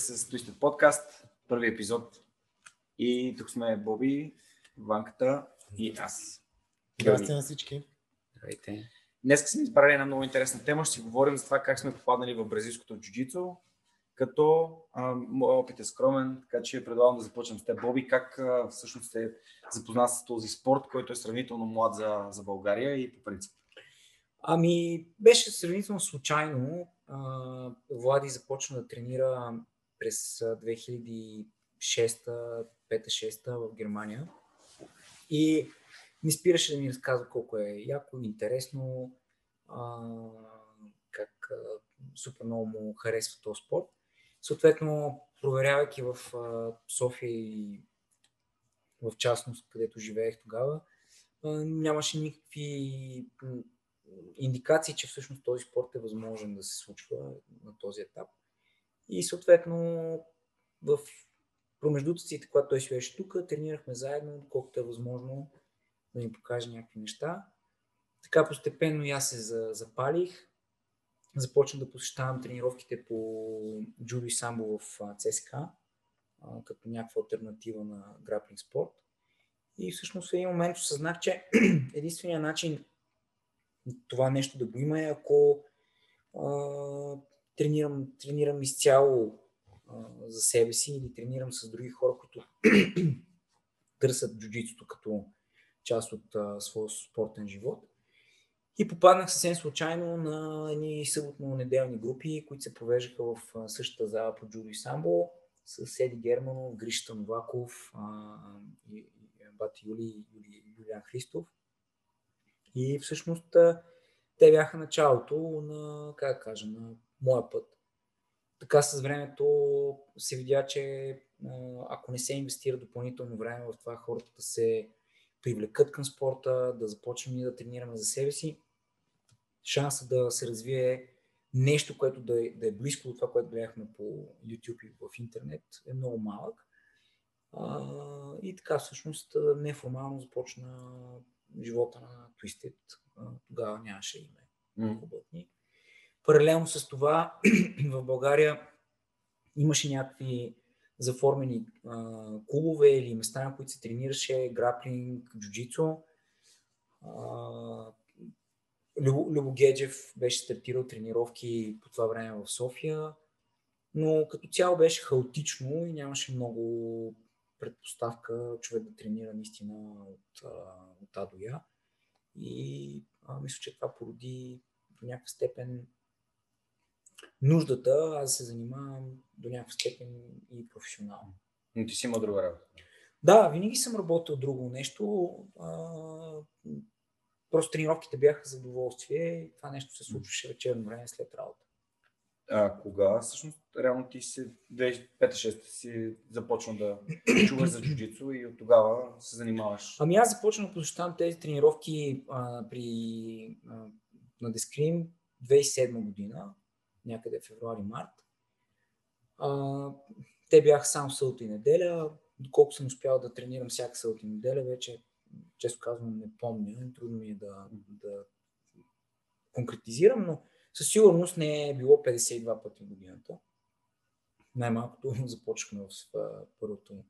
С Twisted Podcast, първи епизод. И тук сме Боби, Ванката и аз. Здравейте на всички. Здравейте. Днес сме избрали една много интересна тема. Ще си говорим за това как сме попаднали в бразилското джуджицу, като моят опит е скромен, така че предлагам да започнем с теб, Боби. Как а, всъщност сте запознат с този спорт, който е сравнително млад за, за България и по принцип? Ами, беше сравнително случайно. Влади започна да тренира през 2006-5-6 в Германия и не спираше да ми разказва колко е яко, интересно, а, как а, супер много му харесва този спорт. Съответно, проверявайки в а, София и в частност, където живеех тогава, а, нямаше никакви индикации, че всъщност този спорт е възможен да се случва на този етап. И съответно в промеждутъците, когато той си беше тук, тренирахме заедно, колкото е възможно да ни покаже някакви неща. Така постепенно и аз се запалих. Започнах да посещавам тренировките по джудо самбо в ЦСКА, като някаква альтернатива на граплинг спорт. И всъщност в един момент осъзнах, че единственият начин това нещо да го има е ако а, тренирам, тренирам изцяло а, за себе си или тренирам с други хора, които търсят джуджитото като част от а, своя спортен живот. И попаднах съвсем случайно на едни съботно-неделни групи, които се провеждаха в същата зала по джудо и самбо с Еди Германов, Гришта Новаков, и, и, Бати Юли, Юли, Юлиан Христов. И всъщност те бяха началото на, как кажа, на моя път. Така с времето се видя, че ако не се инвестира допълнително време в това хората да се привлекат към спорта, да започнем и да тренираме за себе си, шанса да се развие нещо, което да е, да е близко до това, което гледахме по YouTube и в интернет, е много малък. А, и така всъщност неформално започна живота на Twisted. Тогава нямаше име mm. Паралелно с това в България имаше някакви заформени а, клубове или места, на които се тренираше граплинг, джуджицу. Любо, Геджев беше стартирал тренировки по това време в София, но като цяло беше хаотично и нямаше много предпоставка човек да тренира наистина от, от А до Я. И а, мисля, че това породи до някаква степен нуждата аз се занимавам до някаква степен и професионално. Но ти си има друга работа. Да, винаги съм работил друго нещо. А, просто тренировките бяха задоволствие и това нещо се случваше вечерно време след работа. А кога всъщност реално ти си 2005-2006 си започна да чуваш за джуджицу и от тогава се занимаваш? Ами аз започнах да посещавам тези тренировки а, при, а, на Дескрим 2007 година, някъде февруари-март. те бяха само сълта и неделя. Доколко съм успял да тренирам всяка сълта и неделя, вече често казвам не помня, трудно ми е да, да конкретизирам, но със сигурност не е било 52 пъти в годината. Най-малкото започнахме в първото,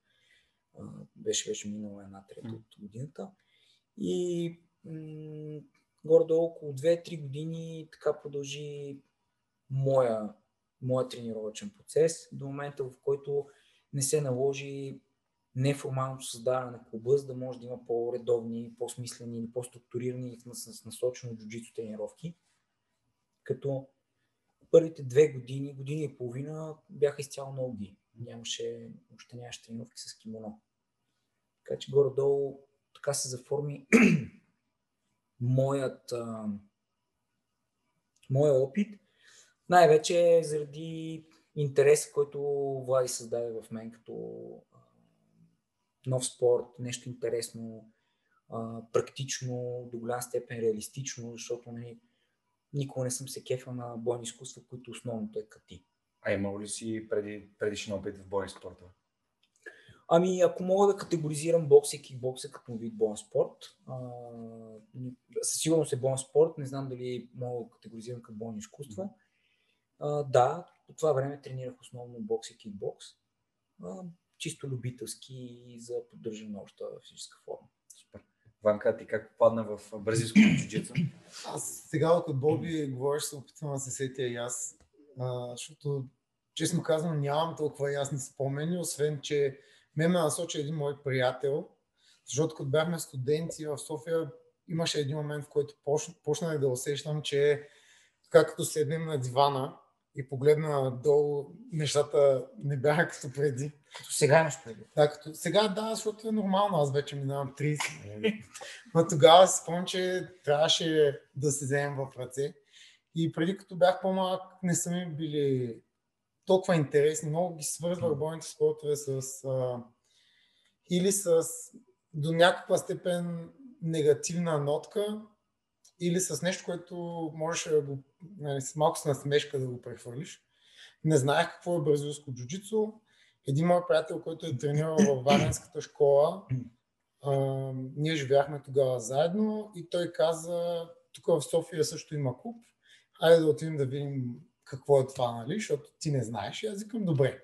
беше, беше минала една трета от годината. И м- горе-долу около 2-3 години така продължи моя, моя тренировачен процес до момента, в който не се наложи неформалното създаване на клуба, за да може да има по-редовни, по-смислени или по-структурирани с насочено джуджито тренировки като първите две години, година и половина бяха изцяло ноги. Нямаше, въобще нямаше тренировки с кимоно. Така че горе-долу така се заформи моят, а, моя опит. Най-вече заради интереса, който Влади създаде в мен като нов спорт, нещо интересно, практично, до голяма степен реалистично, защото нали, никога не съм се кефил на бойни изкуства, които основното е кати. А имал ли си преди, предишен опит в бойни спорта? Ами, ако мога да категоризирам бокс и кикбокса като вид боен спорт, а, със сигурност е боен спорт, не знам дали мога да категоризирам като бойни изкуства. А, да, по това време тренирах основно бокс и кикбокс. А, чисто любителски за поддържане на обща физическа форма. Супер. Ванка, ти как попадна в бразилското джуджицу? Аз сега, като Боби говориш, се опитвам да се сетя и аз, а, защото честно казвам нямам толкова ясни спомени, освен че ме ме насочи един мой приятел, защото като бяхме студенти в София, имаше един момент, в който почнах да усещам, че както седнем на дивана и погледна долу, нещата не бяха като преди. Като сега имаш преди. Да, като сега да, защото е нормално, аз вече минавам 30. Но тогава си спомням, че трябваше да се вземем в ръце. И преди като бях по-малък, не са ми били толкова интересни. Много ги свързвах бойните спортове с а, или с до някаква степен негативна нотка, или с нещо, което можеш да го, нали, с малко с насмешка да го прехвърлиш. Не знаех какво е бразилско джуджицу. Един мой приятел, който е тренирал в Варенската школа, а, ние живяхме тогава заедно и той каза, тук в София също има клуб, айде да отидем да видим какво е това, нали, защото ти не знаеш. И аз викам, добре.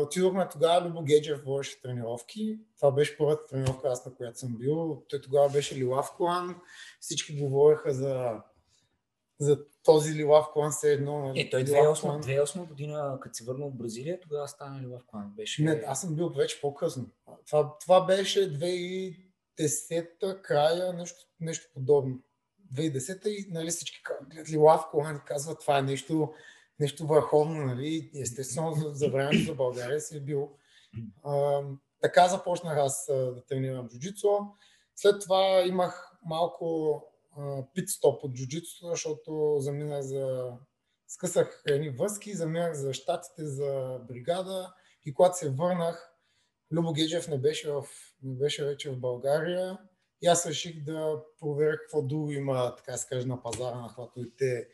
Отидохме тогава, Любо Геджев водеше тренировки. Това беше първата тренировка, аз на която съм бил. Той тогава беше Лилав Колан. Всички говореха за, за този Лилав Колан, все едно. Нали? Е, той 2008, 2008 година, като се върна от Бразилия, тогава стана Лилав Колан. Беше... Не, аз съм бил вече по-късно. Това, това беше 2010-та края, нещо, нещо подобно. 2010-та и нали, всички гледат Лилав Колан и казват, това е нещо нещо върховно, нали? естествено за, времето за България си е бил. А, така започнах аз да тренирам джуджицу. След това имах малко пит-стоп от джуджицу, защото заминах за... Скъсах едни връзки, заминах за щатите, за бригада и когато се върнах, Любо Геджев не беше, в, не беше вече в България и аз реших да проверя какво друго има, така се каже, на пазара на хватовите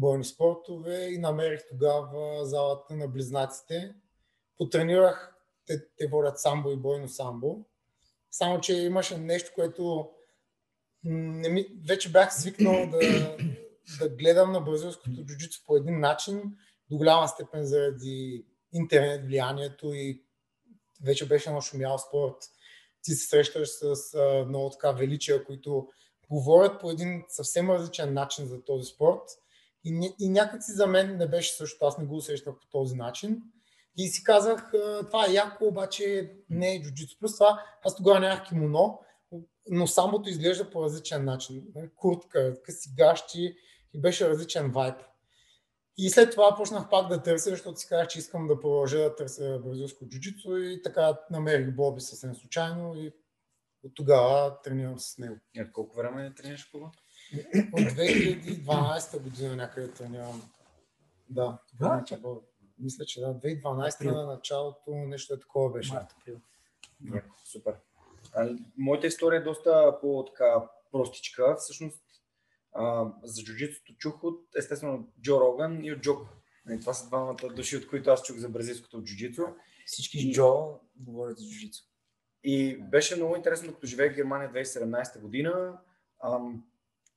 бойни спортове и намерих тогава залата на близнаците. Потренирах, те, те водят самбо и бойно самбо. Само, че имаше нещо, което не ми, вече бях свикнал да, да гледам на бразилското джуджицу по един начин, до голяма степен заради интернет влиянието и вече беше нашумял спорт. Ти се срещаш с а, много така величия, които говорят по един съвсем различен начин за този спорт – и, и някакси за мен не беше също, аз не го усещах по този начин. И си казах, това е яко, обаче не е джуджицу. Плюс това, аз тогава нямах кимоно, но самото изглежда по различен начин. Куртка, къси гащи и беше различен вайб. И след това почнах пак да търся, защото си казах, че искам да продължа да търся бразилско джуджицу и така намерих Боби съвсем случайно и от тогава тренирам с него. И от колко време не тренираш кога? От 2012 година някъде тренирам. Да, да мисля, че да, 2012 на началото нещо е такова беше. Март, април. Супер. А, моята история е доста по-така простичка. Всъщност а, за джуджитото чух от естествено Джо Роган и от Джо. И това са двамата души, от които аз чух за бразилското джуджицу. Всички и... Джо говорят за джуджицу. И беше много интересно, докато живеех в Германия 2017 година. Ам,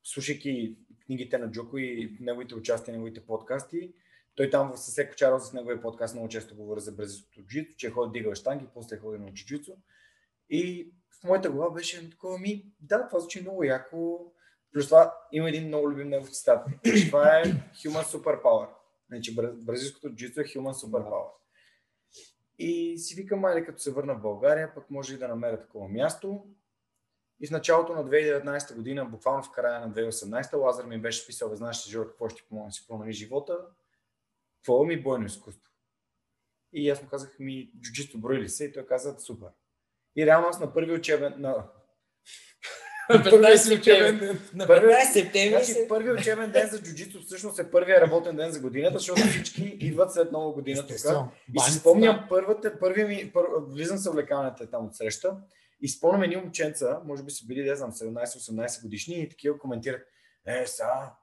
слушайки книгите на Джоко и неговите участия, неговите подкасти, той там с Секо Чарлз с неговия подкаст много често говори за бразилското джуджицу, че е ходил дигал штанги, после е ходил на джуджицу. И в моята глава беше такова ми, да, това звучи много яко. Плюс това има един много любим негов цитат. Това е Human Superpower. Значи бразилското джуджицу е Human Superpower. И си викам, майде като се върна в България, пък може и да намеря такова място. И в началото на 2019 година, буквално в края на 2018, Лазар ми беше писал, бе, знаеш, Жора, какво ще помогна да си промени живота? Какво ми бойно изкуство? И аз му казах ми, джуджисто брои ли се? И той каза, супер. И реално аз на първи учебен, на, първи учебен ден. На 15 септември. Значи, първи учебен ден за джуджито всъщност е първия работен ден за годината, защото всички идват след нова година тук. И си спомням първата, първи ми, пър, влизам в лекалната там от среща и спомням едни момченца, може би са били, не знам, 17-18 годишни и такива коментират, е, сега,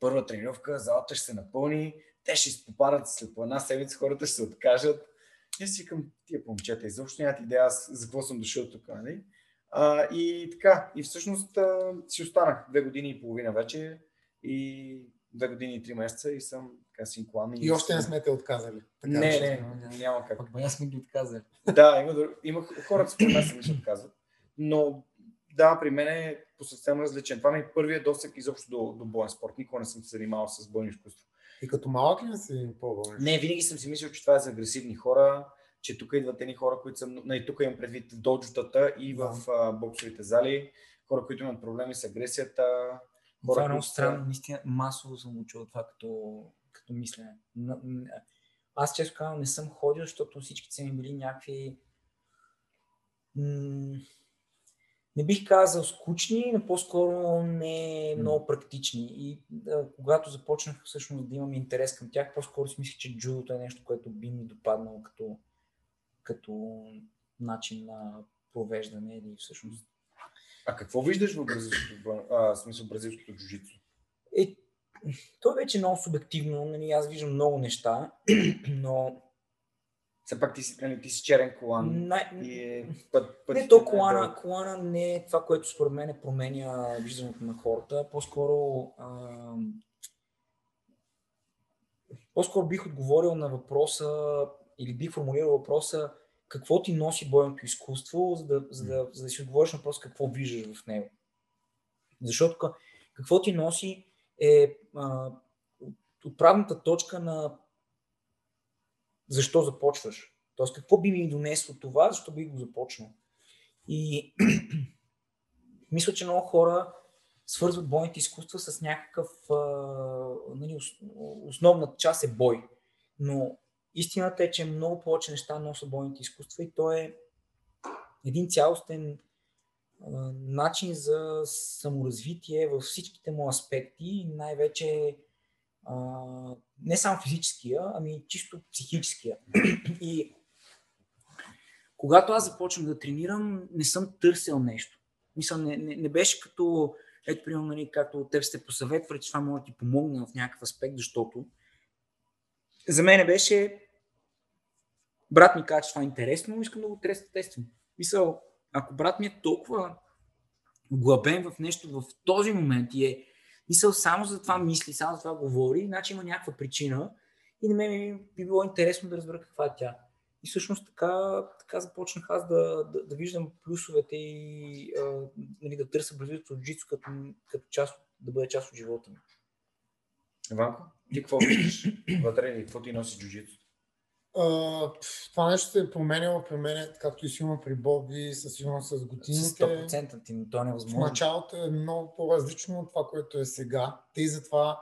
първа тренировка, залата ще се напълни, те ще изпопадат след по една седмица, хората ще се откажат. И си викам, тия момчета, изобщо нямат идея аз за какво съм дошъл тук, нали? А, и така, и всъщност а, си останах две години и половина вече и две години и три месеца и съм синклан. И още не сме те отказали. Така, не, не, не, няма как. Пък бая сме ги отказали. Да, има, има хората според мен се отказват. Но да, при мен е по съвсем различен. Това ми е първият досек изобщо до, до боен спорт. Никога не съм се занимавал с бойно изкуство. И като малък ли не си пробвал? Не, винаги съм си мислил, че това е за агресивни хора, че тук идват едни хора, които са, нали, тук имам предвид в доджутата и в да. боксовите зали, хора, които имат проблеми с агресията. Хора, това е много странно, наистина масово съм учил това като, като мислене. Аз често казвам, не съм ходил, защото всички са ми били някакви не бих казал скучни, но по-скоро не много практични. И да, когато започнах всъщност да имам интерес към тях, по-скоро си мислех, че джудото е нещо, което би ми допаднало като, като начин на провеждане или всъщност. А какво виждаш в бразилското, а, смисъл бразилското джуджицу? Е, то е вече много субективно. Нали, аз виждам много неща, но все пак ти си, нали, ти си черен колан. Не, и е път, път не, то колана, е колана не е това, което според мен променя виждането на хората. По-скоро а, по-скоро бих отговорил на въпроса или бих формулирал въпроса какво ти носи бойното изкуство, за да, за да, за да си отговориш на въпрос какво виждаш в него. Защото какво ти носи е отправната точка на защо започваш. Тоест, какво би ми донесло това, защо би го започнал. И мисля, че много хора свързват бойните изкуства с някакъв... А, нали, основната част е бой. Но истината е, че много повече неща носят бойните изкуства и то е един цялостен начин за саморазвитие във всичките му аспекти, най-вече а, не само физическия, ами чисто психическия. И когато аз започнах да тренирам, не съм търсил нещо. Мисля, не, не, не беше като, ето, примерно, нали, както теб сте посъветвали, че това може да ти помогне в някакъв аспект, защото за мен беше брат ми каза, че това е интересно, искам да го тествам. Мисъл, ако брат ми е толкова глъбен в нещо в този момент и е Мисъл само за това мисли, само за това говори, значи има някаква причина и на мен би било интересно да разбера каква е тя. И всъщност така, така започнах аз да, да, да виждам плюсовете и а, нали, да търся бразилското джицу като, като част, да бъде част от живота ми. Иванко, ти какво виждаш вътре и какво ти носи джуджито? Uh, това нещо се е променяло при мен, както и сигурно при Боби, със сигурност с годините. 100% ти, то е невъзможно. В началото е много по-различно от това, което е сега. Те и затова,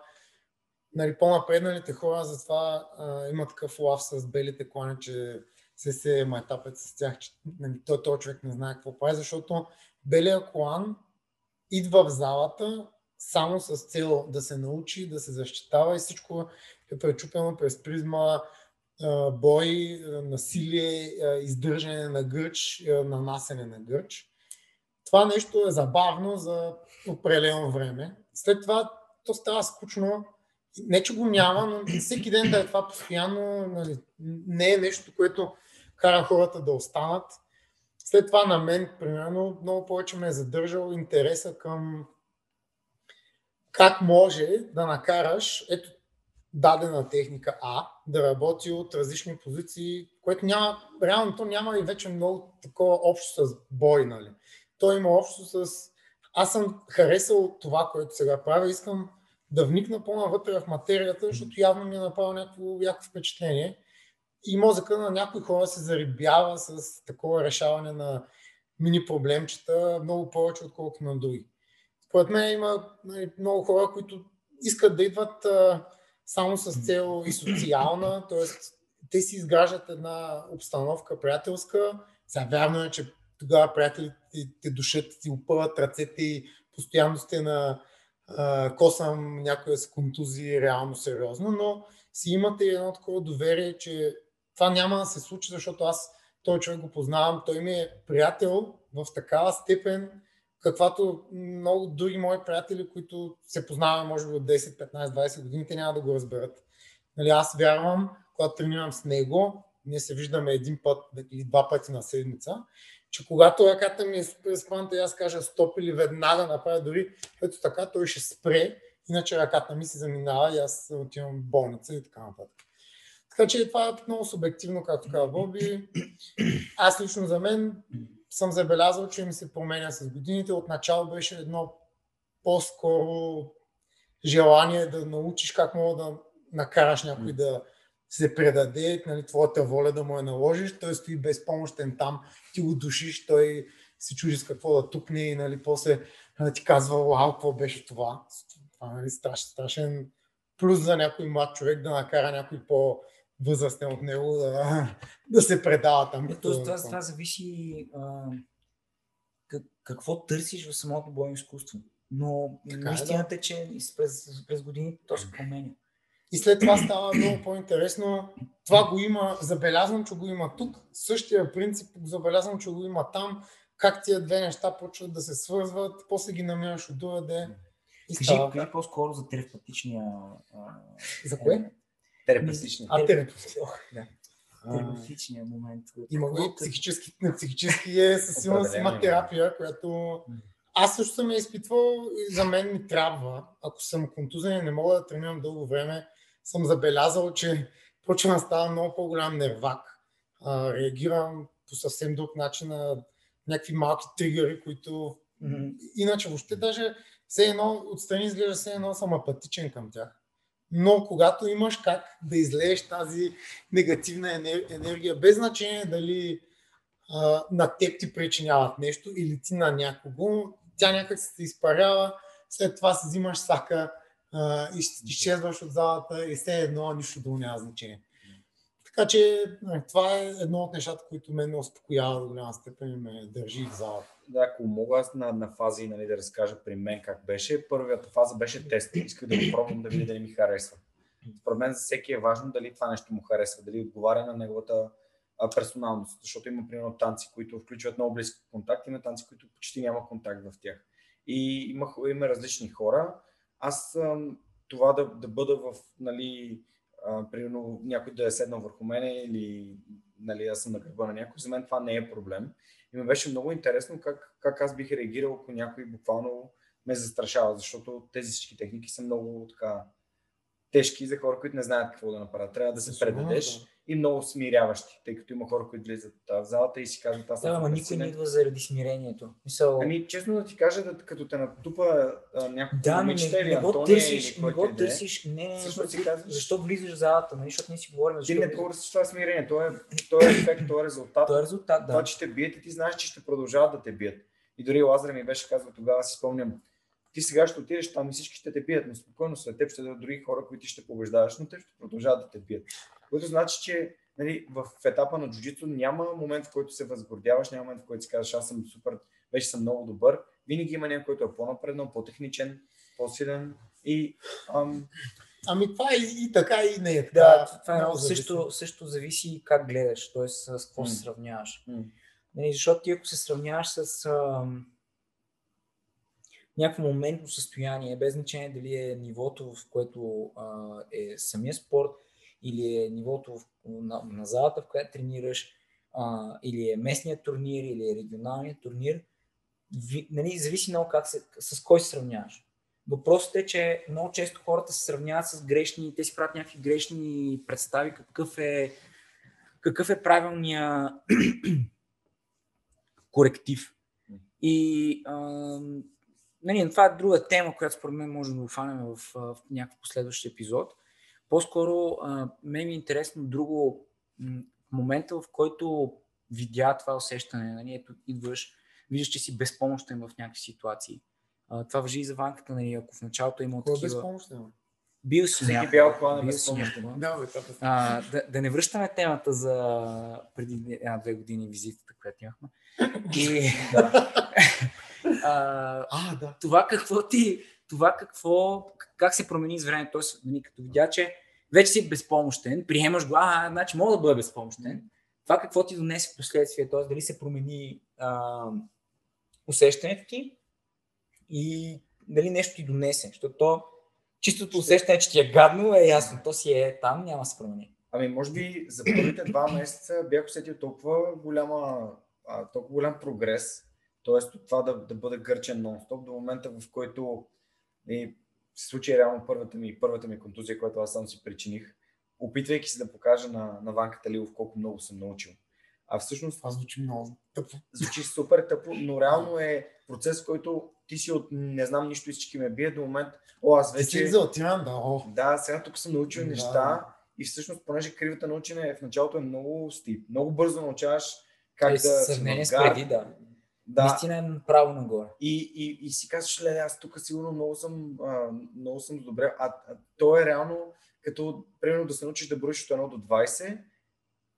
нали, по-напредналите хора затова uh, има такъв лав с белите клани, че се се майтапят с тях, че нали, той, той човек не знае какво прави, защото белия колан идва в залата само с цел да се научи, да се защитава и всичко е пречупено през призма бой, насилие, издържане на гърч, нанасене на гърч. Това нещо е забавно за определено време. След това то става скучно. Не, че го няма, но всеки ден да е това постоянно, нали, не е нещо, което кара хората да останат. След това на мен, примерно, много повече ме е задържал интереса към как може да накараш, ето дадена техника А да работи от различни позиции, което няма, реално то няма и вече много такова общо с бой, нали. То има общо с... Аз съм харесал това, което сега правя, искам да вникна по-навътре в материята, защото явно ми е направил някакво яко впечатление. И мозъка на някои хора се зарибява с такова решаване на мини проблемчета много повече, отколкото на други. Според мен има нали, много хора, които искат да идват само с цел и социална, т.е. те си изграждат една обстановка приятелска. Сега вярно е, че тогава приятелите те душат, ти опъват ръцете и постоянно сте на косам някоя с контузии реално сериозно, но си имате едно такова доверие, че това няма да се случи, защото аз той човек го познавам, той ми е приятел в такава степен, каквато много други мои приятели, които се познаваме може би от 10, 15, 20 години, те няма да го разберат. Нали, аз вярвам, когато тренирам с него, ние се виждаме един път или два пъти на седмица, че когато ръката ми е супер спъната и аз кажа стоп или веднага направя дори ето така, той ще спре иначе ръката ми се заминава и аз отивам в болница и така нататък. Така че това е много субективно, както казва Боби. Аз лично за мен съм забелязал, че ми се променя с годините. Отначало беше едно по-скоро желание да научиш как мога да накараш някой да се предаде, нали, твоята воля да му я наложиш, той стои безпомощен там, ти го душиш, той се чужи с какво да тупне и нали, после нали, ти казва, вау, какво беше това. Това нали, страшен, страшен плюс за някой млад човек да накара някой по възрастен от него да, да се предава там. Ето, това, това, това зависи а, как, какво търсиш в самото бойно изкуство. Но така истината е, да. че през, през годините то се променя. И след това става много по-интересно. Това го има, забелязвам, че го има тук. Същия принцип забелязвам, че го има там. Как тия две неща почват да се свързват, после ги намираш от другаде. Кажи, кажи по-скоро за терапевтичния... За кое? Терапевтичния. А, терапевтичния. Да. Терапевтичния момент. Има го и психически, психически е със сигурност има терапия, която аз също съм я изпитвал и за мен ми трябва, ако съм контузен и не мога да тренирам дълго време, съм забелязал, че почва да става много по-голям нервак. А, реагирам по съвсем друг начин на някакви малки тригъри, които mm-hmm. иначе въобще даже все едно отстрани изглежда все едно съм апатичен към тях. Но когато имаш как да излееш тази негативна енергия, без значение дали а, на теб ти причиняват нещо или ти на някого, тя някак се изпарява, след това си взимаш сака, а, изчезваш от залата и все едно нищо друго няма значение. Така че това е едно от нещата, които мен ме успокоява до голяма степен и ме държи в залата. Да, ако мога аз на, на фази нали, да разкажа при мен как беше, първата фаза беше тест. Исках да го пробвам да видя дали ми харесва. Според мен за всеки е важно дали това нещо му харесва, дали отговаря на неговата персоналност, защото има примерно танци, които включват много близки контакт, има танци, които почти няма контакт в тях. И има, има различни хора. Аз това да, да бъда в, нали, а, примерно някой да е седнал върху мене или нали, аз съм на гърба на някой, за мен това не е проблем. И ми беше много интересно как, как аз бих реагирал, ако някой буквално ме застрашава, защото тези всички техники са много така тежки за хора, които не знаят какво да направят. Трябва да се предадеш и много смиряващи, тъй като има хора, които влизат в залата и си казват аз Да, ама никой не идва заради смирението. Мисъл... Ами, честно да ти кажа, да, като те натупа някакво да, момичета или Антония търсиш, или не го търсиш, не, не, си казваш, защо влизаш в залата, нали? защото ние си говорим. Ти не търсиш това смирение, то е, то е ефект, то е резултат. то е резултат, да. Това, че те бият и ти знаеш, че ще продължават да те бият. И дори Лазар ми беше казал тогава, си спомням, ти сега ще отидеш там и всички ще те бият, но спокойно след теб ще дадат други хора, които ще побеждаваш, но те ще продължават да те бият. Което значи, че нали, в етапа на джуджито няма момент, в който се възгордяваш, няма момент, в който си казваш, аз съм супер, вече съм много добър. Винаги има някой, който е по-напреднал, по-техничен, по-силен и ам... Ами това е и така и не е. Да, това е също, също зависи как гледаш, т.е. с какво mm. се сравняваш. Mm. Нали, защото ти ако се сравняваш с ам, някакво моментно състояние, без значение дали е нивото, в което а, е самия спорт, или е нивото на, на залата, в която тренираш, а, или е местният турнир, или е регионалният турнир, ви, нали, зависи много как се, с кой се сравняваш. Въпросът е, че много често хората се сравняват с грешни, те си правят някакви грешни представи какъв е, какъв е правилният коректив. И а, нали, това е друга тема, която според мен може да офанем в, в някакъв последващ епизод. По-скоро а, ми е интересно друго, в момента в който видя това усещане, нали, ето идваш, виждаш, че си безпомощен в някакви ситуации. А, това въжи и за ванката, нали, ако в началото е такива... Кой е безпомощен? Бил си някаква. бял план си някаква. Да, а, да, да не връщаме темата за преди една-две години визитата, която имахме. И, да. а, а, да. Това какво ти, това какво, как се промени с времето, т.е. Нали, като видя, че вече си безпомощен, приемаш го, а, значи мога да бъда безпомощен. Това какво ти донесе в последствие, т.е. дали се промени а, усещането ти и дали нещо ти донесе, защото то, чистото усещане, че ти е гадно, е ясно, то си е там, няма да се промени. Ами, може би за първите два месеца бях усетил толкова голяма, толкова голям прогрес, т.е. това да, да бъде гърчен нон-стоп до момента, в който и се случи реално първата ми, първата ми контузия, която аз сам си причиних, опитвайки се да покажа на, на Ванка Талилов колко много съм научил. А всъщност... Това звучи много тъпо. Звучи супер тъпо, но реално е процес, който ти си от не знам нищо и всички ме бият до момент. О, аз вече... Ти за Тиран, да. О. Да, сега тук съм научил Да. неща и всъщност, понеже кривата на учене в началото е много стип. Много бързо научаваш как Как да сравнение с преди, да. Да, Наистина право нагоре. и, и, и си казваш, ле, аз тук сигурно много съм, а, много съм добре. А, а то е реално като, примерно, да се научиш да броиш от 1 до 20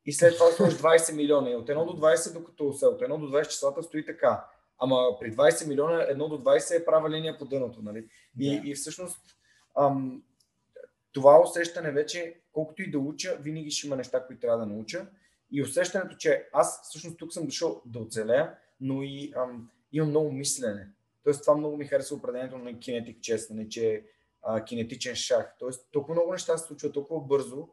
и след това сложиш 20 милиона. И от 1 до 20, докато се от 1 до 20 числата стои така. Ама при 20 милиона 1 до 20 е права линия по дъното. Нали? И, Да. и всъщност ам, това усещане вече, колкото и да уча, винаги ще има неща, които трябва да науча. И усещането, че аз всъщност тук съм дошъл да оцелея, но и ам, имам много мислене. Тоест това много ми харесва определението на кинетик чест, нали, че а, кинетичен шах. Тоест толкова много неща се случват толкова бързо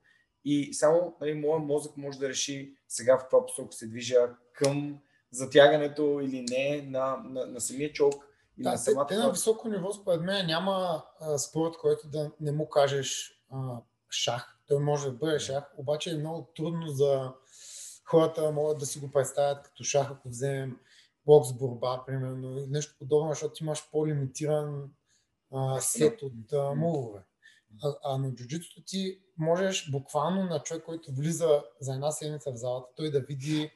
и само нали, моят мозък може да реши сега в каква посока се движа към затягането или не на, на, на самия чолк или Да, на те, самата те на високо ниво, според мен, няма а, спорт, който да не му кажеш а, шах. Той може да бъде шах, обаче е много трудно за хората могат да си го представят като шах, ако вземем бокс борба, примерно, или нещо подобно, защото имаш по-лимитиран а, сет от а, мувове. А, а на джуджитото ти можеш буквално на човек, който влиза за една седмица в залата, той да види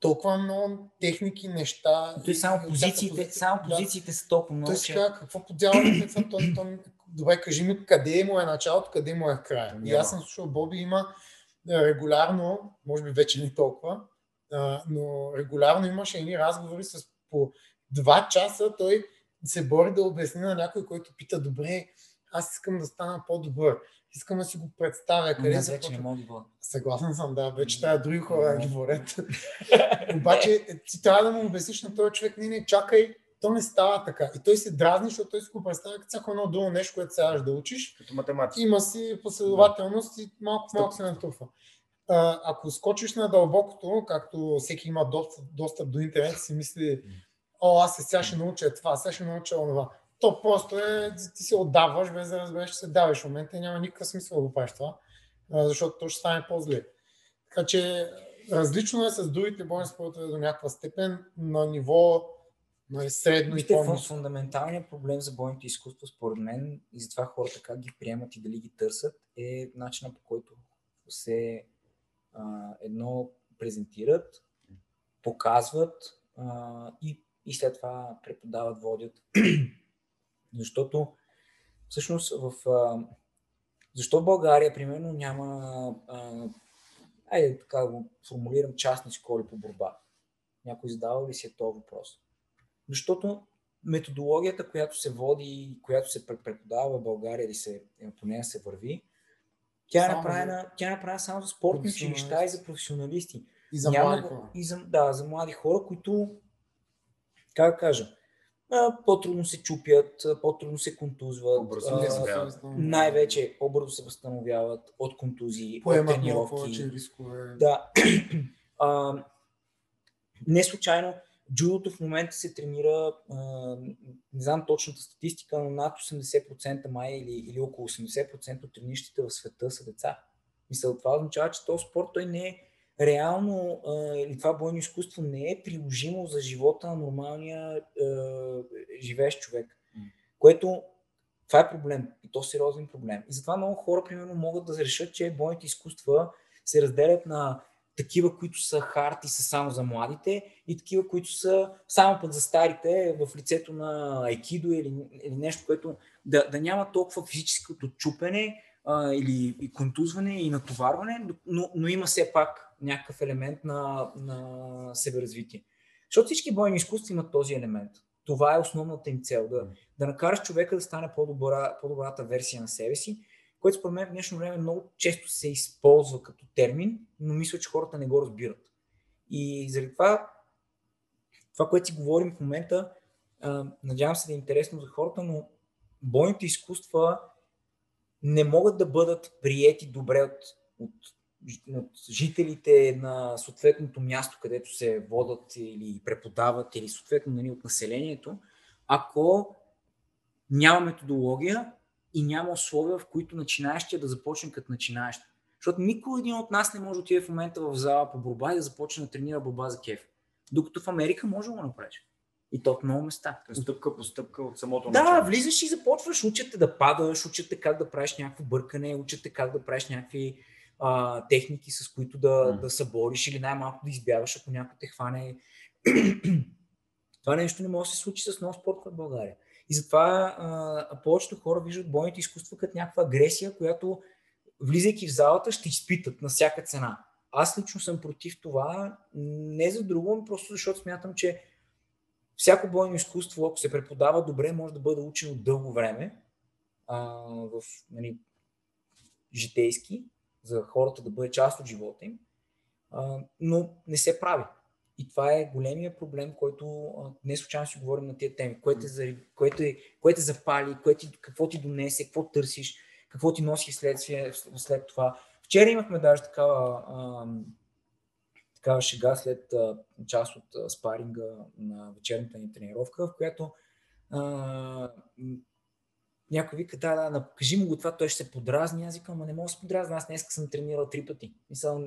толкова много техники, неща. Той само и позициите, всяка само да. позициите са толкова много, Той си казва, какво по дяволите са, то, то, добре, кажи ми къде му е началото, къде му е края. И аз съм слушал, Боби има регулярно, може би вече не толкова, а, но регулярно имаше едни разговори с по два часа, той се бори да обясни на някой, който пита, добре, аз искам да стана по-добър. Искам да си го представя. Къде Аз вече започва? не мога да. Съгласен съм, да, вече трябва други хора да ги водят. Обаче е, ти трябва да му обясниш на този човек, не, не, чакай, то не става така. И той се дразни, защото той си го представя като всяко едно друго нещо, което сега да учиш. Като математика. Има си последователност и малко по малко се натрупва. Ако скочиш на дълбокото, както всеки има достъп, достъп до интернет, си мисли, о, аз сега ще науча това, сега ще науча това. То просто е, ти се отдаваш, без да разбереш, че се даваш в момента и няма никакъв смисъл да го правиш това, защото то ще стане по-зле. Така че различно е с другите бойни спортове до някаква степен на ниво нали, средно и Вижте, фун- по фундаменталният проблем за бойното изкуство, според мен, и затова хората как ги приемат и дали ги търсят, е начина по който се едно презентират, показват а, и, и след това преподават, водят. Защото всъщност в... А, защо България, примерно, няма... А, айде така да го формулирам частни школи по борба? Някой задава ли си е този въпрос? Защото методологията, която се води, която се пре- преподава в България или се, е, по нея се върви, тя е, Само направена, тя е направена само за спортни училища и за професионалисти. и за Няма млади хора. И за, да, за млади хора, които, как да кажа, по-трудно се чупят, по-трудно се контузват, По-бързо а, се възстановяват. най-вече по-бързо се възстановяват от контузии, от поемат много тренировки. повече рискове. Да. а, не случайно джудото в момента се тренира, не знам точната статистика, но над 80% май или, или около 80% от тренищите в света са деца. Мисля, това означава, че този спорт той не е реално, или това бойно изкуство не е приложимо за живота на нормалния а, живеещ човек. Което това е проблем. И то сериозен проблем. И затова много хора, примерно, могат да решат, че бойните изкуства се разделят на такива, които са хард и са само за младите, и такива, които са само пък за старите в лицето на айкидо или, или нещо, което да, да няма толкова физическото чупене а, или и контузване и натоварване, но, но има все пак някакъв елемент на, на себеразвитие. Защото всички бойни изкуства имат този елемент. Това е основната им цел. Да, да накараш човека да стане по-добра, по-добрата версия на себе си, което според мен в днешно време много често се използва като термин, но мисля, че хората не го разбират. И заради това, това, което си говорим в момента, надявам се да е интересно за хората, но бойните изкуства не могат да бъдат приети добре от, от, от жителите на съответното място, където се водат или преподават, или съответно нали, от населението, ако няма методология и няма условия, в които начинаещия да започне като начинаещ. Защото никой един от нас не може да отиде в момента в зала по борба и да започне да тренира борба за кеф. Докато в Америка може да го направиш. И то от много места. Стъпка по стъпка от самото Да, начало. влизаш и започваш, учате да падаш, учате как да правиш някакво бъркане, учате как да правиш някакви а, техники, с които да, М. да събориш или най-малко да избягаш, ако някой те хване. Това нещо не може да се случи с много спорт в България. И затова а, повечето хора виждат бойните изкуства като някаква агресия, която влизайки в залата ще изпитат на всяка цена. Аз лично съм против това, не за друго, ами просто защото смятам, че всяко бойно изкуство, ако се преподава добре, може да бъде учено дълго време а, в нали, житейски, за хората да бъде част от живота им, а, но не се прави. И това е големия проблем, който не случайно си говорим на тези теми. Кое те, кое те, кое те запали, кое ти, какво ти донесе, какво търсиш, какво ти носи следствие, след това. Вчера имахме даже такава, а, такава шега след а, част от а, спаринга на вечерната ни тренировка, в която а, някой вика, да, да, да, кажи му го това, той ще се подразни. Аз викам, ама не мога да се подразня, аз днес съм тренирал три пъти. Мисъл,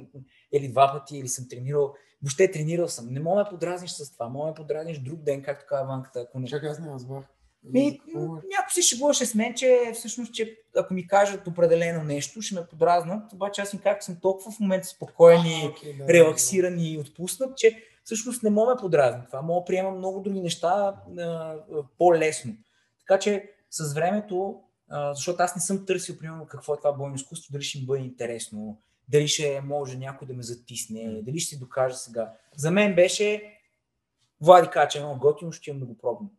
или два пъти, или съм тренирал, въобще тренирал съм. Не мога да подразниш с това, мога да подразниш друг ден, както казва Ванката, ако не. Чакай, аз не разбрах. Ми, някой се шегуваше с мен, че всъщност, че ако ми кажат определено нещо, ще ме подразнат, обаче аз им казах, съм толкова в момента спокоен и А, окей, да, релаксиран и отпуснат, че всъщност не мога да ме подразни това. Мога да приемам много други неща а, а, по-лесно. Така че с времето, а, защото аз не съм търсил, примерно, какво е това бойно изкуство, дали ще ми бъде интересно, дали ще може някой да ме затисне, дали ще си докаже сега. За мен беше Влади Кача, едно готино, ще имам да го пробвам.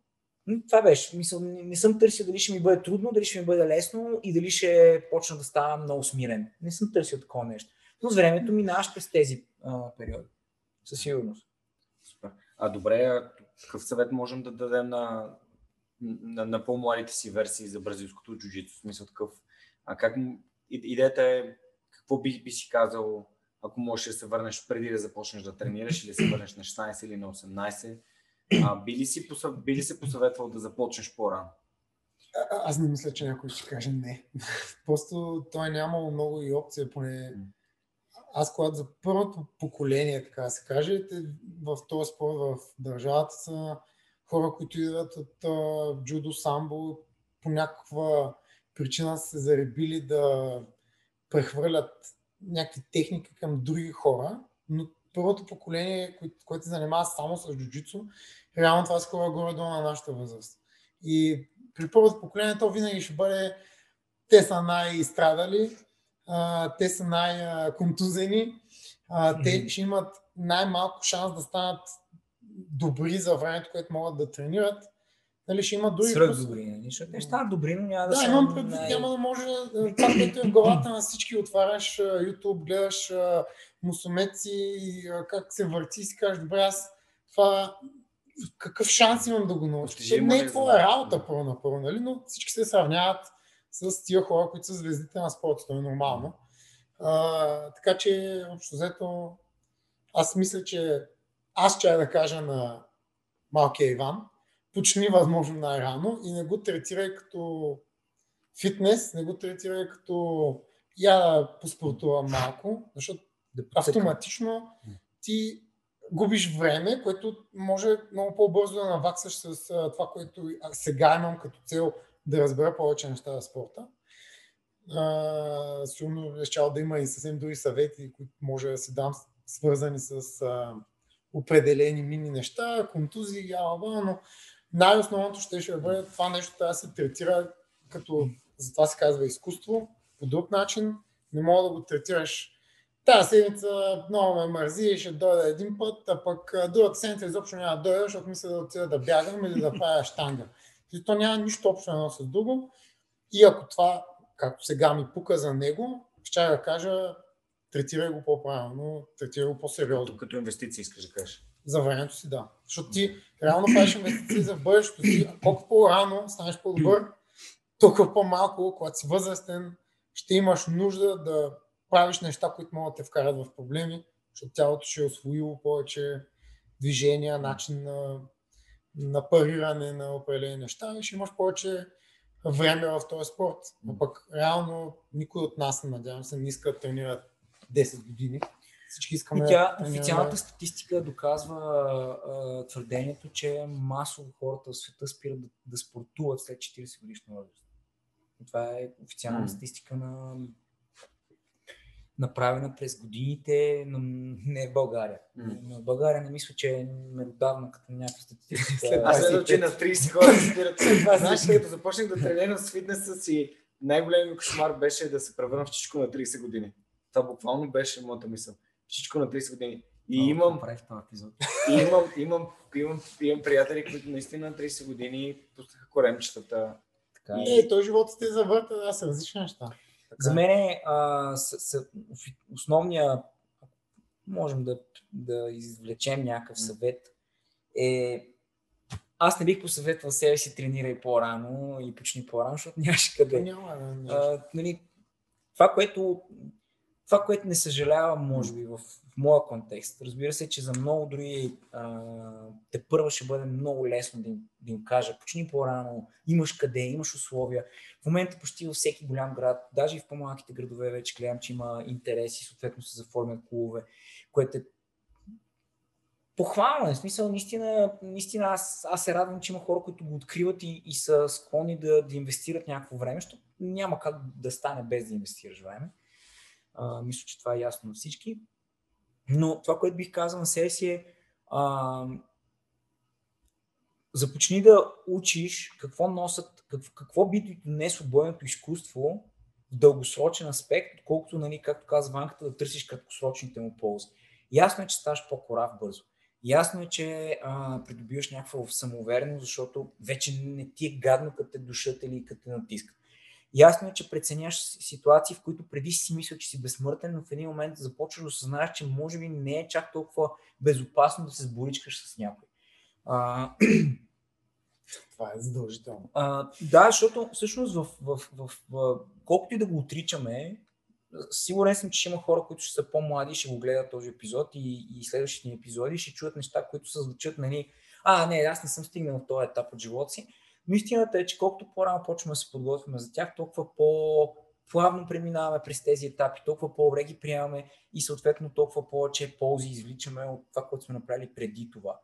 Това беше. Мисъл, не, съм търсил дали ще ми бъде трудно, дали ще ми бъде лесно и дали ще почна да ставам много смирен. Не съм търсил такова нещо. Но с времето минаваш през тези а, периоди. Със сигурност. Супер. А добре, какъв съвет можем да дадем на, на, на по-младите си версии за бразилското джуджито? В смисъл такъв. А как, идеята е, какво би, би си казал, ако можеш да се върнеш преди да започнеш да тренираш или да се върнеш на 16 или на 18? А, би, ли си, би ли се посъветвал да започнеш по-рано? А- Аз не мисля, че някой ще каже не. Просто той нямало много и опция, поне аз когато за първото поколение, така да се каже, в този спорт в държавата са хора, които идват от а, джудо, самбо, по някаква причина са се заребили да прехвърлят някакви техники към други хора, но първото поколение, което, което се занимава само с джуджицу, реално това са хора горе-долу на нашата възраст. И при първото поколение то винаги ще бъде те са най-страдали, а, те са най-контузени, а, те ще имат най-малко шанс да станат добри за времето, което могат да тренират. Нали, ще имат други плюсове. добри. нали? Те стават добри, но няма да, Да, имам предвид, най- няма да може това, което е в главата на всички, отваряш YouTube, гледаш мусумеци, как се върти и си кажеш, добре, аз това какъв шанс имам да го науча? Не е е твоя работа първо на първо, нали? но всички се сравняват с тия хора, които са звездите на спорта, то е нормално. А, така че, общо взето, аз мисля, че аз ще да кажа на малкия Иван, почни възможно най-рано и не го третирай като фитнес, не го третирай като я поспортувам малко, защото автоматично ти губиш време, което може много по-бързо да наваксаш с това, което сега имам като цел да разбера повече неща за спорта. А, сигурно е щяло да има и съвсем други съвети, които може да си дам, свързани с а, определени мини неща, контузии, яла, но най-основното ще, ще бъде това нещо трябва да се третира като, затова се казва изкуство, по друг начин. Не мога да го третираш тази седмица много ме мързи, ще дойда един път, а пък другата седмица изобщо няма да дойда, защото мисля да отида да бягам или да правя штанга. И то няма нищо общо едно с друго. И ако това, както сега ми пука за него, ще да кажа, третирай го по-правилно, третирай го по-сериозно. Като, като инвестиции искаш да кажеш. За времето си, да. Защото ти реално правиш инвестиции за бъдещето си. Колко по-рано станеш по-добър, толкова по-малко, когато си възрастен, ще имаш нужда да правиш неща, които могат да те вкарат в проблеми, защото тялото ще е освоило повече движения, начин на, на париране на определени неща и ще имаш повече време в този спорт. Но пък реално никой от нас, надявам се, не иска да тренира 10 години. Всички искаме. И тя, официалната статистика доказва а, твърдението, че масово хората в света спират да, да спортуват след 40 годишна възраст. Това е официална М. статистика на направена през годините, но не в България. М. Но в България не мисля, че е меродавна като някаква статистика. След Аз следвам, че на 30 хора се спират. Това Знаеш, като започнах да тренирам с фитнеса си, най-големият ми кошмар беше да се превърна в чичко на 30 години. Това буквално беше моята мисъл. Чичко на 30 години. И Много имам, правих този епизод. и имам, имам, имам, имам приятели, които наистина на 30 години пуснаха коремчетата. Така е. Е, той живота ти завърта, да, са различни неща. Така За мен е, а, с, с, офи- основния, можем да, да извлечем някакъв съвет, е аз не бих посъветвал себе си тренирай по-рано и почни по-рано, защото нямаше къде. Няма, не. А, нали, това, което, това, което не съжалявам, може би, в, в моя контекст, разбира се, че за много други а, те първа ще бъде много лесно да им, да им кажа, почни по-рано, имаш къде, имаш условия. В момента почти във всеки голям град, даже и в по-малките градове вече гледам, че има интерес и съответно се заформят клубове, което е похвално. е. В смисъл, наистина, наистина аз, аз се радвам, че има хора, които го откриват и, и са склонни да, да инвестират някакво време, защото няма как да стане без да инвестираш време. А, мисля, че това е ясно на всички. Но това, което бих казал на себе си е а, започни да учиш какво носят, какво, какво би донесло бойното изкуство в дългосрочен аспект, отколкото, нали, както казва Ванката, да търсиш краткосрочните му ползи. Ясно е, че ставаш по-корав бързо. Ясно е, че а, придобиваш някаква самоувереност, защото вече не ти е гадно, като те душат или като те натискат. Ясно е, че преценяш ситуации, в които преди си мислил, че си безсмъртен, но в един момент започваш да осъзнаеш, че може би не е чак толкова безопасно да се сборичкаш с някой. А, Това е задължително. а, да, защото всъщност в, в, в, в, колкото и да го отричаме, сигурен съм, че ще има хора, които ще са по-млади, ще го гледат този епизод и, и следващите епизоди ще чуят неща, които се звучат, нали, а, не, аз не съм стигнал в този етап от живота си. Но истината е, че колкото по-рано почваме да се подготвяме за тях, толкова по плавно преминаваме през тези етапи, толкова по-добре ги приемаме и съответно толкова повече ползи извличаме от това, което сме направили преди това.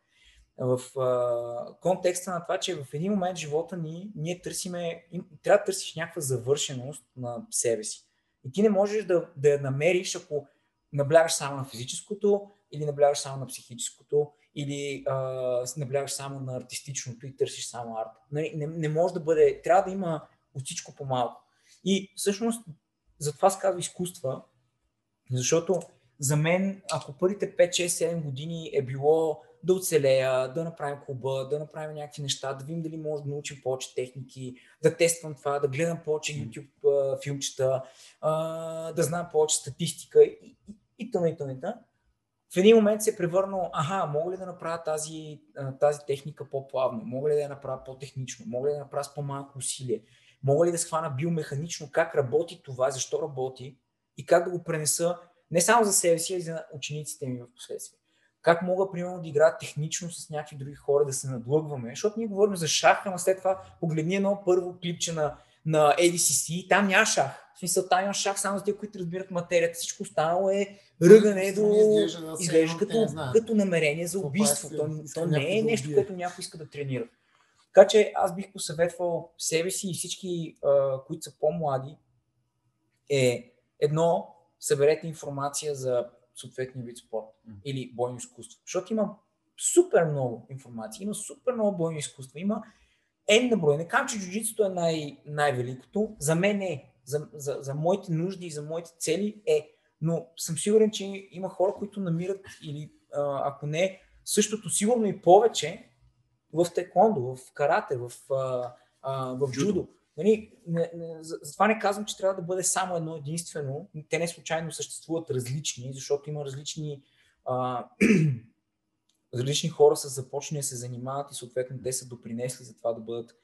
В а, контекста на това, че в един момент в живота ни ние търсиме, им- трябва да търсиш някаква завършеност на себе си. И ти не можеш да, да я намериш, ако наблягаш само на физическото, или наблягаш само на психическото, или а, наблягаш само на артистичното и търсиш само арт. Не, не, не може да бъде, трябва да има от всичко по-малко. И всъщност затова се казва изкуства, защото за мен, ако първите 5, 6, 7 години е било да оцелея, да направим клуба, да направим някакви неща, да видим дали може да научим повече техники, да тествам това, да гледам повече YouTube филмчета, да знам повече статистика и, и, и тъна и тъна и тъна. В един момент се е превърнал, аха, мога ли да направя тази, тази техника по-плавно, мога ли да я направя по-технично, мога ли да я направя с по-малко усилие, мога ли да схвана биомеханично как работи това, защо работи и как да го пренеса не само за себе си, а и за учениците ми в последствие. Как мога, примерно, да играя технично с някакви други хора, да се надлъгваме, защото ние говорим за шах, ама след това погледни едно първо клипче на, на ADCC, там няма шах. В смисъл, там има шах само за тези, които разбират материята. Всичко останало е ръгане до... Изглежда да като, като намерение за убийство. То, то не е нещо, което някой иска да тренира. Така че аз бих посъветвал себе си и всички, а, които са по-млади, е едно, съберете информация за съответния вид спорт или бойно изкуство. Защото има супер много информация, има супер много бойно изкуство, има N на брой. Не казвам, че джуджитсото е най- най-великото. За мен е. За, за, за моите нужди и за моите цели е. Но съм сигурен, че има хора, които намират или а, ако не, същото сигурно и повече в текондо, в карате, в, а, а, в Джудо. джудо. Нали, не, не, за- затова не казвам, че трябва да бъде само едно единствено. Те не случайно съществуват различни, защото има различни а, различни хора са започнали да се занимават и съответно те са допринесли за това да бъдат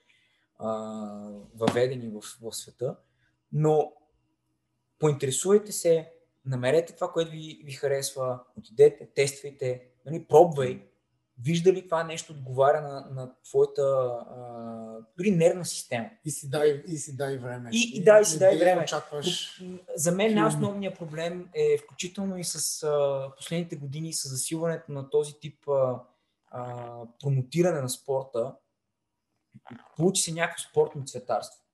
а, въведени в, в света. Но поинтересувайте се, намерете това, което ви, ви харесва, отидете, тествайте, нали, пробвай, вижда ли това нещо отговаря на, на твоята а, дори нервна система. И си дай, и си дай време. И, и да, и си дай време. Очакваш... За мен най-основният проблем е включително и с а, последните години с засилването на този тип а, а, промотиране на спорта. Получи се някакво спортно цветарство.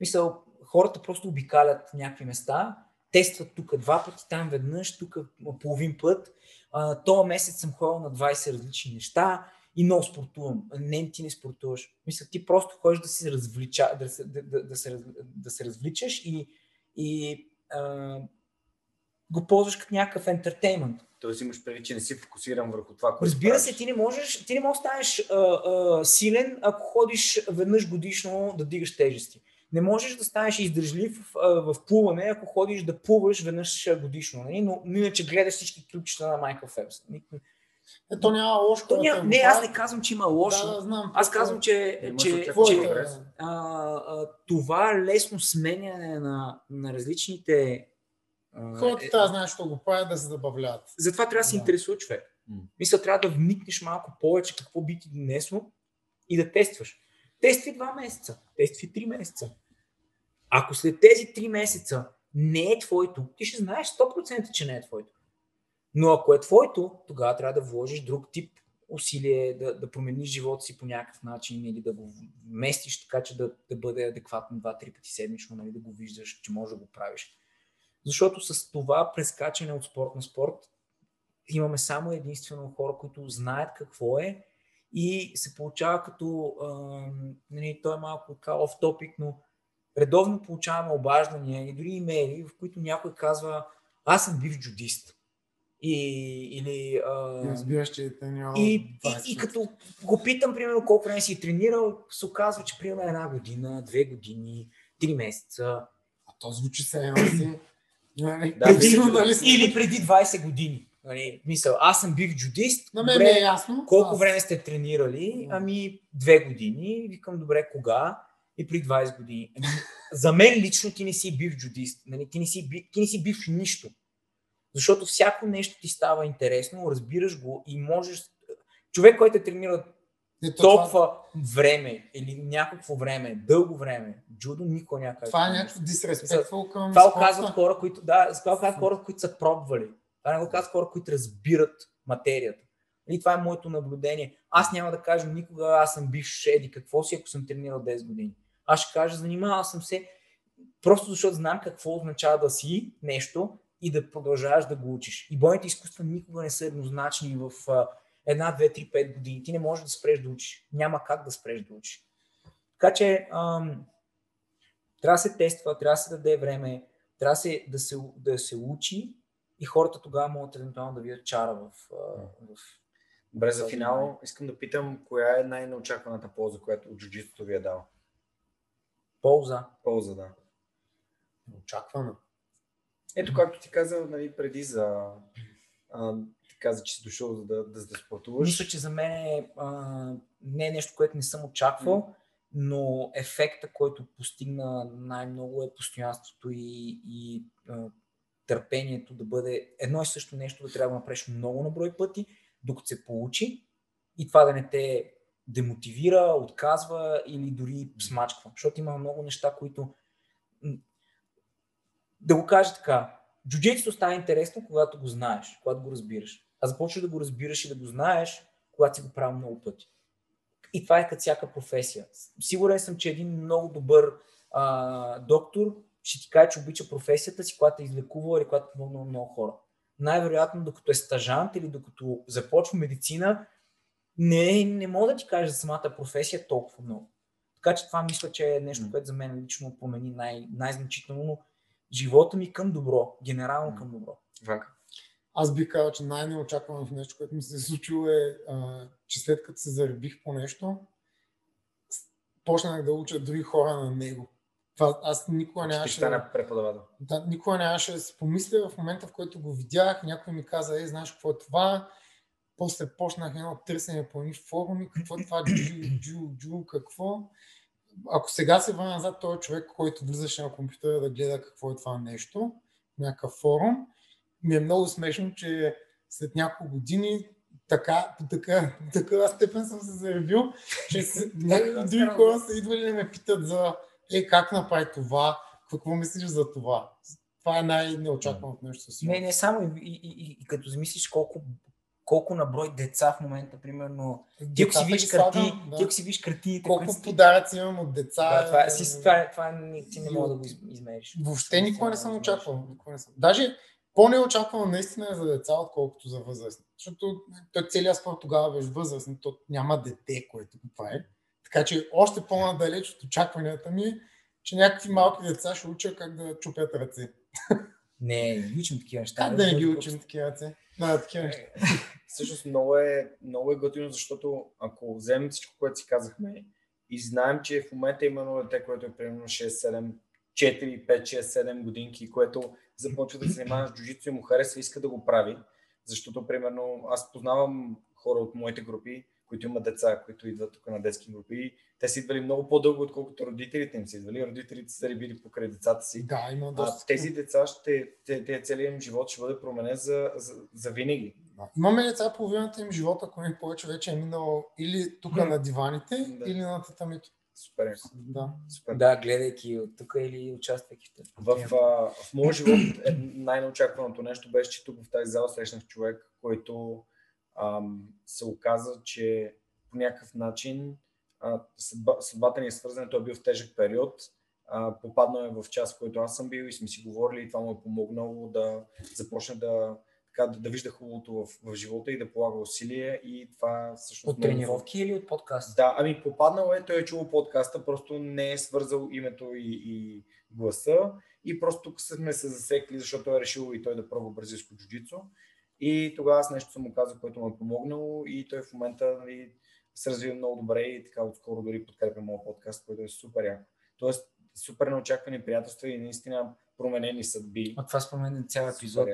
Мисъл, хората просто обикалят някакви места, тестват тук два пъти, там веднъж, тук половин път. А, този месец съм ходил на 20 различни неща и много спортувам. Не, ти не спортуваш. Мисля, ти просто ходиш да се, развлича, да, се, да, да, да, се, да се развличаш и, и а, го ползваш като някакъв ентертеймент. Тоест имаш преди, че не си фокусиран върху това, което Разбира се, ти не можеш, ти не можеш да станеш а, а, силен, ако ходиш веднъж годишно да дигаш тежести. Не можеш да станеш издържлив в, в плуване, ако ходиш да плуваш веднъж годишно. Не? Нали? Но иначе гледаш всички ключчета на Майкъл Фелпс. Ето няма лошо. То няма, не, аз не казвам, че има лошо. Да, знам, аз казвам, че, Е, че, че, че че а, а, това лесно сменяне на, на различните. Хората е- трябва да знаят, що го правят, да се забавляват. Затова трябва да се Да. интересува човек. Мисля, трябва да вникнеш малко повече какво би ти донесло и да тестваш. Тествай два месеца, тествай три месеца. Ако след тези три месеца не е твоето, ти ще знаеш 100% че не е твоето. Но ако е твоето, тогава трябва да вложиш друг тип усилие, да, да промениш живота си по някакъв начин или да го местиш така, че да, да бъде адекватно 2-3 пъти седмично, нали, да го виждаш, че можеш да го правиш. Защото с това прескачане от спорт на спорт имаме само единствено хора, които знаят какво е и се получава като, а, нали, той е малко така topic, но редовно получаваме обаждания и дори имейли, в които някой казва, аз съм бив джудист. И, или, а, И разбираш, че те няма и, и, 20 и като го питам, примерно, колко време си тренирал, се оказва, че примерно една година, две години, три месеца. А то звучи се едно си. Нали, Да, професионалист. Или преди 20 години. Нали, мисъл, аз съм бив джудист. На мен добре, е ясно. Колко Аз- време сте тренирали? Ами две години. Викам, добре, кога? И при 20 години. Ами, за мен лично ти не си бив джудист. Нали? Ти, не си, би- ти не си бив нищо. Защото всяко нещо ти става интересно, разбираш го и можеш... Човек, който е тренирал Ето, това, толкова време или някакво време, дълго време, джудо никой няма това е някакво disrespectful към това го спорта. казват хора, които, да, това го казват хора, които са пробвали. Това не го казват хора, които разбират материята. И това е моето наблюдение. Аз няма да кажа никога, аз съм бивш еди какво си, ако съм тренирал 10 години. Аз ще кажа, занимавал съм се, просто защото знам какво означава да си нещо и да продължаваш да го учиш. И бойните изкуства никога не са еднозначни в една, две, три, пет години. Ти не можеш да спреш да учиш. Няма как да спреш да учиш. Така че ам, трябва да се тества, трябва да се даде време, трябва да се, да се, да се учи и хората тогава могат евентуално да видят чара в, в Добре, за финал искам да питам, коя е най-неочакваната полза, която от джуджитото ви е дал? полза. Полза, да. Очаквано. Ето, както ти каза нали, преди за... А, ти каза, че си дошъл за да, да, да спортуваш. Мисля, че за мен е, а, не е нещо, което не съм очаквал, но ефекта, който постигна най-много е постоянството и, и а, търпението да бъде едно и също нещо да трябва да направиш много на брой пъти, докато се получи и това да не те демотивира, отказва или дори смачква. Защото има много неща, които да го кажа така, джуджитсото става интересно, когато го знаеш, когато го разбираш. А започваш да го разбираш и да го знаеш, когато си го правил много пъти. И това е като всяка професия. Сигурен съм, че един много добър а, доктор ще ти каже, че обича професията си, когато е излекувал или когато е помогнал много хора. Най-вероятно, докато е стажант или докато започва медицина, не, не мога да ти кажа за самата професия толкова много. Така че това мисля, че е нещо, което за мен лично промени най- най-значително живота ми към добро, генерално към добро. Ванка. Аз бих казал, че най-неочакваното нещо, което ми се е случило е, а, че след като се заребих по нещо, почнах да уча други хора на него. Това, аз никога Ще нямаше, стана преподавател. да, никога нямаше да си помисля в момента, в който го видях, някой ми каза, е, знаеш какво е това, после почнах едно търсене по едни форуми, какво е това, джу, джу, джу, какво. Ако сега се върна назад, той е човек, който влизаше на компютъра да гледа какво е това нещо, някакъв форум, ми е много смешно, че след няколко години така, така, такава степен съм се заявил, че други хора са идвали да ме питат за е, как направи това, какво мислиш за това. Това е най-неочакваното нещо. Не, не само и, и, и, и като замислиш колко колко на брой деца в момента, примерно, ти ако си виж карти, да. ти ако си виж карти, колко си... подаръци имам от деца. Да, това, си, това, това, това ти не мога да го измериш. Въобще никога не съм очаквал. Не съм. Даже по-неочаквано наистина е за деца, отколкото за възрастни. Защото той целият спорт тогава беше възрастни, то няма дете, което това е. Така че още по-надалеч от очакванията ми, че някакви малки деца ще учат как да чупят ръце. Не, не учим такива неща. Как да не ги учим такива ръце? Да, такива неща. Всъщност много е, много е готино, защото ако вземем всичко, което си казахме и знаем, че в момента има едно дете, което е примерно 6-7, 4, 5, 6, 7 годинки, което започва да се занимава с джуджицу и му харесва и иска да го прави. Защото, примерно, аз познавам хора от моите групи, които имат деца, които идват тук на детски групи. Те са идвали много по-дълго, отколкото родителите им са идвали. Родителите са рибили покрай децата си. Да, има доста. А тези деца, ще, те, те, целият им живот ще бъде променен за, за, за винаги. Да. Имаме деца, половината им живота, ако не повече, вече е минало или тук на диваните, да. или на татамито. Супер. Да. Супер. да, гледайки от тук или участвайки в В, в, в моят живот е най-неочакваното нещо беше, че тук в тази зала срещнах човек, който ам, се оказа, че по някакъв начин а, съдба, съдбата ни е свързана, той е бил в тежък период, а, попаднал е в час, в който аз съм бил и сме си говорили и това му е помогнало да започне да, така, да, да вижда хубавото в, в живота и да полага усилие и това всъщност... От тренировки много... или от подкаст? Да, ами попаднал е, той е чул подкаста, просто не е свързал името и, и гласа. И просто тук сме се засекли, защото е решил и той да пробва бразилско джуджицу и тогава аз нещо съм му казал, което му е помогнало и той в момента нали, се развива много добре и така отскоро дори подкрепя моят подкаст, който е супер яко. Тоест, супер неочаквани приятелства и наистина променени съдби. А това спомена цял епизод.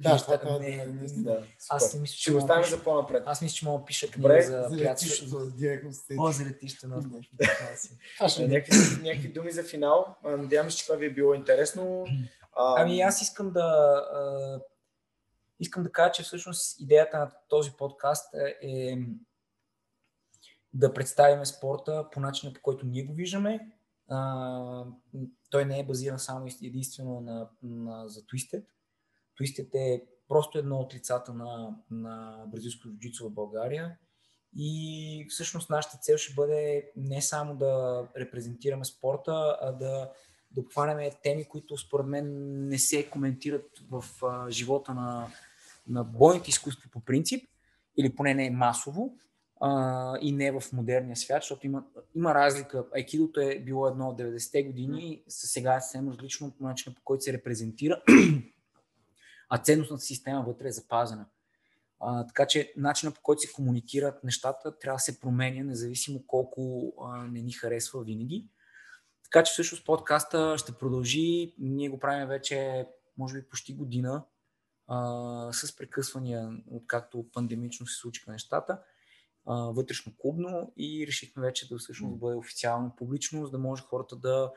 да, това не е. Да, аз си мисля, че го оставим за по-напред. Аз мисля, че мога да пиша книга за приятелство. О, за летище на някакви думи за финал. Надявам се, че това ви е било интересно. Ами аз искам да искам да кажа, че всъщност идеята на този подкаст е, е да представим спорта по начина, по който ние го виждаме. А, той не е базиран само единствено на, на, за Twisted. Twisted е просто едно от лицата на, на бразилско джуджицу в България. И всъщност нашата цел ще бъде не само да репрезентираме спорта, а да, да обхванем теми, които според мен не се коментират в а, живота на, на бойните изкуства по принцип, или поне не е масово а, и не в модерния свят, защото има, има разлика. Айкидото е било едно от 90-те години, сега е съвсем различно от начина по който се репрезентира, а ценностната система вътре е запазена. А, така че начина по който се комуникират нещата трябва да се променя, независимо колко а, не ни харесва винаги. Така че всъщност подкаста ще продължи. Ние го правим вече, може би, почти година а, с прекъсвания, откакто пандемично се случиха нещата, а, вътрешно клубно и решихме вече да всъщност бъде официално публично, за да може хората да,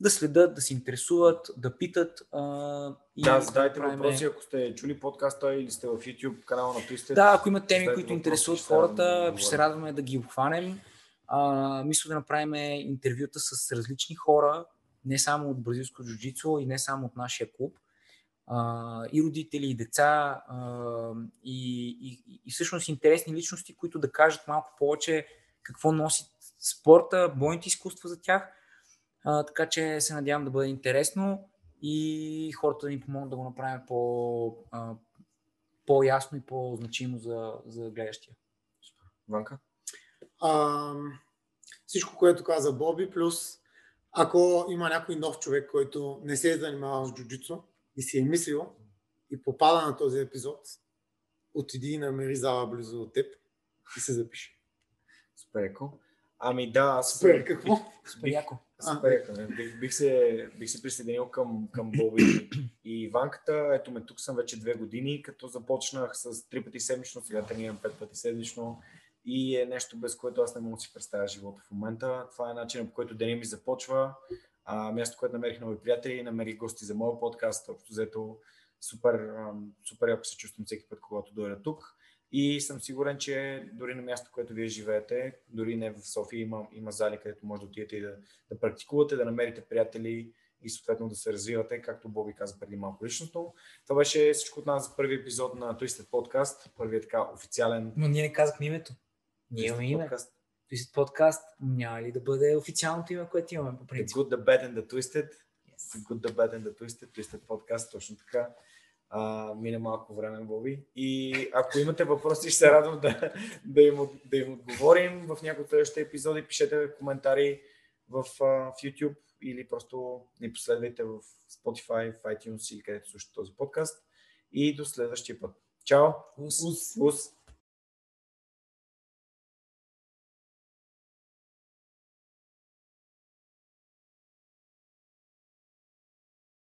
да следят, да се интересуват, да питат. А, и да, задайте правим... въпроси, ако сте чули подкаста или сте в YouTube канала на Twisted. Да, ако има теми, които интересуват хората, ще се радваме да ги обхванем. А, мисля да направим интервюта с различни хора, не само от бразилско джуджицу и не само от нашия клуб а, и родители, и деца, а, и, и, и всъщност интересни личности, които да кажат малко повече какво носи спорта, бойните изкуства за тях. А, така че се надявам да бъде интересно и хората да ни помогнат да го направим по, а, по-ясно и по-значимо за, за гледащия. Ванка? А, всичко, което каза Боби, плюс ако има някой нов човек, който не се е занимавал с джуджицу, и си е мислил и попада на този епизод, отиди и намери зала близо от теб и се запиши. Супер яко. Ами да, аз... Супер, какво? Супер яко. Супер яко. Бих, бих, се, бих се присъединил към, към Боби и Иванката. Ето ме тук съм вече две години, като започнах с три пъти седмично, сега тренирам пет пъти седмично и е нещо без което аз не мога да си представя живота в момента. Това е начинът по който деня ми започва а, място, което намерих нови приятели, намерих гости за моят подкаст, общо взето супер, супер яко се чувствам всеки път, когато дойда тук. И съм сигурен, че дори на място, което вие живеете, дори не в София, има, има зали, където може да отидете и да, да практикувате, да намерите приятели и съответно да се развивате, както Боби каза преди малко личното. Това беше всичко от нас за първи епизод на Twisted Podcast, първият така официален. Но ние не казахме името. Ние имаме име. Подкаст. Twisted Podcast няма ли да бъде официалното име, което имаме по The принцип? Good, The Bad and The Twisted. Yes. The Good, The Bad and The Twisted, Twisted Podcast, точно така. А, мине малко време, Боби. И ако имате въпроси, ще се радвам да, да, им, да им отговорим в някои от следващите епизоди. Пишете коментари в, а, в YouTube или просто ни последвайте в Spotify, в iTunes или където слушате този подкаст. И до следващия път. Чао! Ус. Ус. Ус!